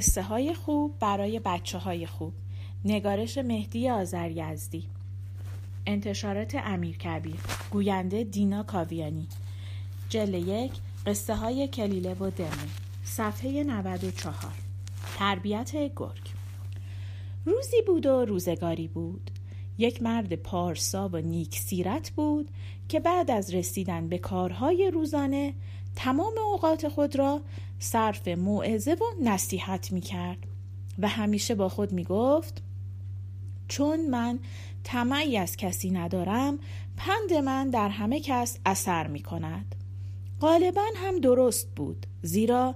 قصه های خوب برای بچه های خوب. نگارش مهدی آزریزدی انتشارات امیر کبیر گوینده دینا کاویانی. جل یک قصه های کلیله و دمه صفحه 94 تربیت گرگ. روزی بود و روزگاری بود. یک مرد پارسا و نیک سیرت بود که بعد از رسیدن به کارهای روزانه تمام اوقات خود را صرف موعظه و نصیحت می کرد و همیشه با خود می گفت چون من طمعی از کسی ندارم پند من در همه کس اثر می کند غالبا هم درست بود زیرا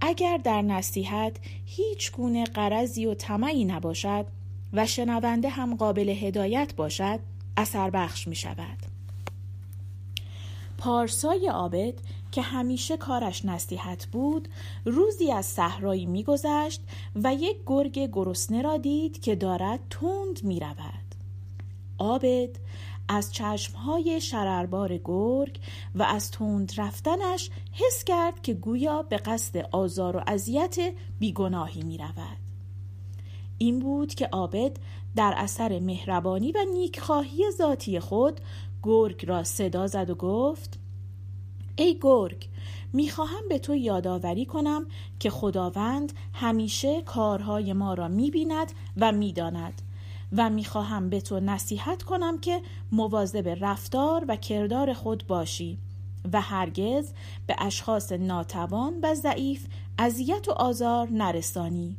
اگر در نصیحت هیچ گونه قرضی و طمعی نباشد و شنونده هم قابل هدایت باشد اثر بخش می شود پارسای عابد که همیشه کارش نصیحت بود روزی از صحرایی میگذشت و یک گرگ گرسنه را دید که دارد تند می رود. عابد از چشمهای شرربار گرگ و از تند رفتنش حس کرد که گویا به قصد آزار و اذیت بیگناهی می رود. این بود که عابد در اثر مهربانی و نیکخواهی ذاتی خود گرگ را صدا زد و گفت ای گرگ می‌خواهم به تو یادآوری کنم که خداوند همیشه کارهای ما را می‌بیند و می‌داند و می‌خواهم به تو نصیحت کنم که مواظب رفتار و کردار خود باشی و هرگز به اشخاص ناتوان و ضعیف اذیت و آزار نرسانی.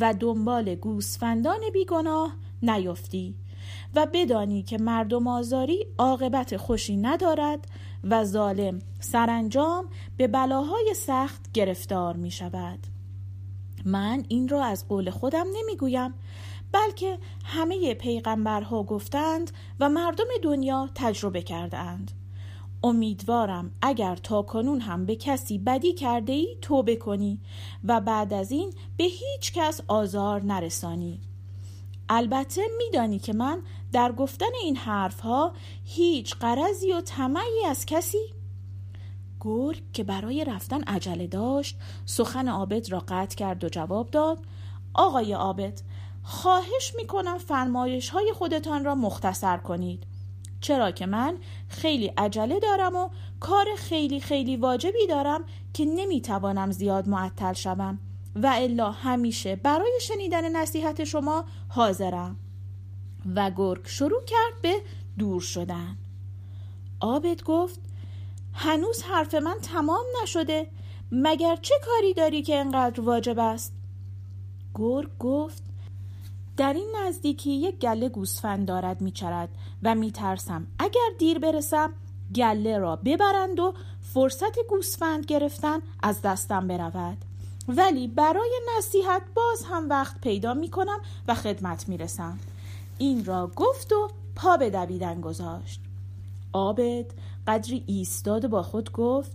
و دنبال گوسفندان بیگناه نیفتی و بدانی که مردم آزاری عاقبت خوشی ندارد و ظالم سرانجام به بلاهای سخت گرفتار می شود من این را از قول خودم نمی گویم بلکه همه پیغمبرها گفتند و مردم دنیا تجربه کردند امیدوارم اگر تا کنون هم به کسی بدی کرده ای توبه کنی و بعد از این به هیچ کس آزار نرسانی. البته میدانی که من در گفتن این حرفها هیچ قرضی و طمعی از کسی گرگ که برای رفتن عجله داشت سخن عابد را قطع کرد و جواب داد آقای عابد خواهش می‌کنم فرمایش های خودتان را مختصر کنید. چرا که من خیلی عجله دارم و کار خیلی خیلی واجبی دارم که نمی‌توانم زیاد معطل شوم و الا همیشه برای شنیدن نصیحت شما حاضرم. و گرگ شروع کرد به دور شدن. آبد گفت هنوز حرف من تمام نشده مگر چه کاری داری که انقدر واجب است؟ گرگ گفت در این نزدیکی یک گله گوسفند دارد میچرد و میترسم اگر دیر برسم گله را ببرند و فرصت گوسفند گرفتن از دستم برود ولی برای نصیحت باز هم وقت پیدا می کنم و خدمت می رسم. این را گفت و پا به دویدن گذاشت آبد قدری ایستاد با خود گفت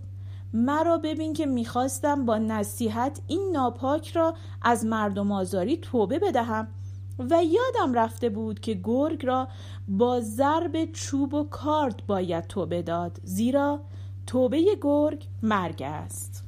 مرا ببین که می‌خواستم با نصیحت این ناپاک را از مردم آزاری توبه بدهم و یادم رفته بود که گرگ را با ضرب چوب و کارد باید توبه داد زیرا توبه گرگ مرگ است.